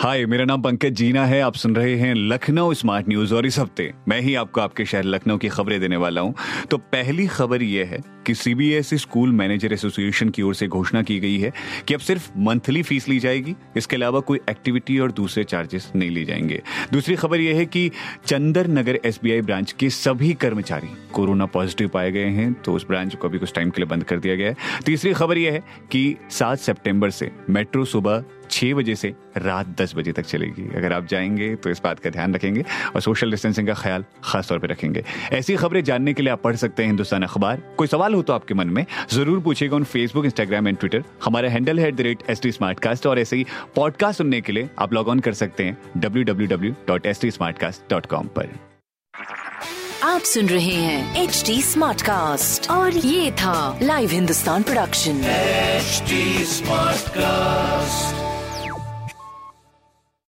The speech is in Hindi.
हाय, मेरा नाम पंकज जीना है। आप सुन रहे हैं लखनऊ स्मार्ट न्यूज़ और इस हफ़्ते मैं ही आपको आपके शहर लखनऊ की खबरें देने वाला हूँ। तो पहली खबर यह है कि सीबीएसई स्कूल मैनेजर एसोसिएशन की ओर से घोषणा की गई है कि अब सिर्फ़ मंथली फ़ीस ली जाएगी। इसके अलावा कोई एक्टिविटी और दूसरे चार्जेस नहीं लिए जाएँगे। दूसरी खबर यह है कि चंदर नगर एस ब्रांच के सभी कर्मचारी कोरोना पॉजिटिव पाए गए हैं तो उस ब्रांच को अभी कुछ टाइम के लिए बंद कर दिया गया है। तीसरी खबर यह है कि सात सेप्टेम्बर से मेट्रो सुबह छह बजे से रात दस बजे तक चलेगी। अगर आप जाएँगे तो इस बात का ध्यान रखेंगे और सोशल डिस्टेंसिंग का ख्याल खास तौर पर रखेंगे। ऐसी खबरें जानने के लिए आप पढ़ सकते हैं हिंदुस्तान अखबार। कोई सवाल हो तो आपके मन में ज़रूर पूछेगा on Facebook Instagram and Twitter हमारा हैंडल है at the rate S T smart cast और ऐसे ही पॉडकास्ट सुनने के लिए आप लॉग ऑन कर सकते हैं W W W dot S T smart cast dot com पर। आप सुन रहे हैं एच डी स्मार्ट कास्ट और ये था live Hindustan production smart cast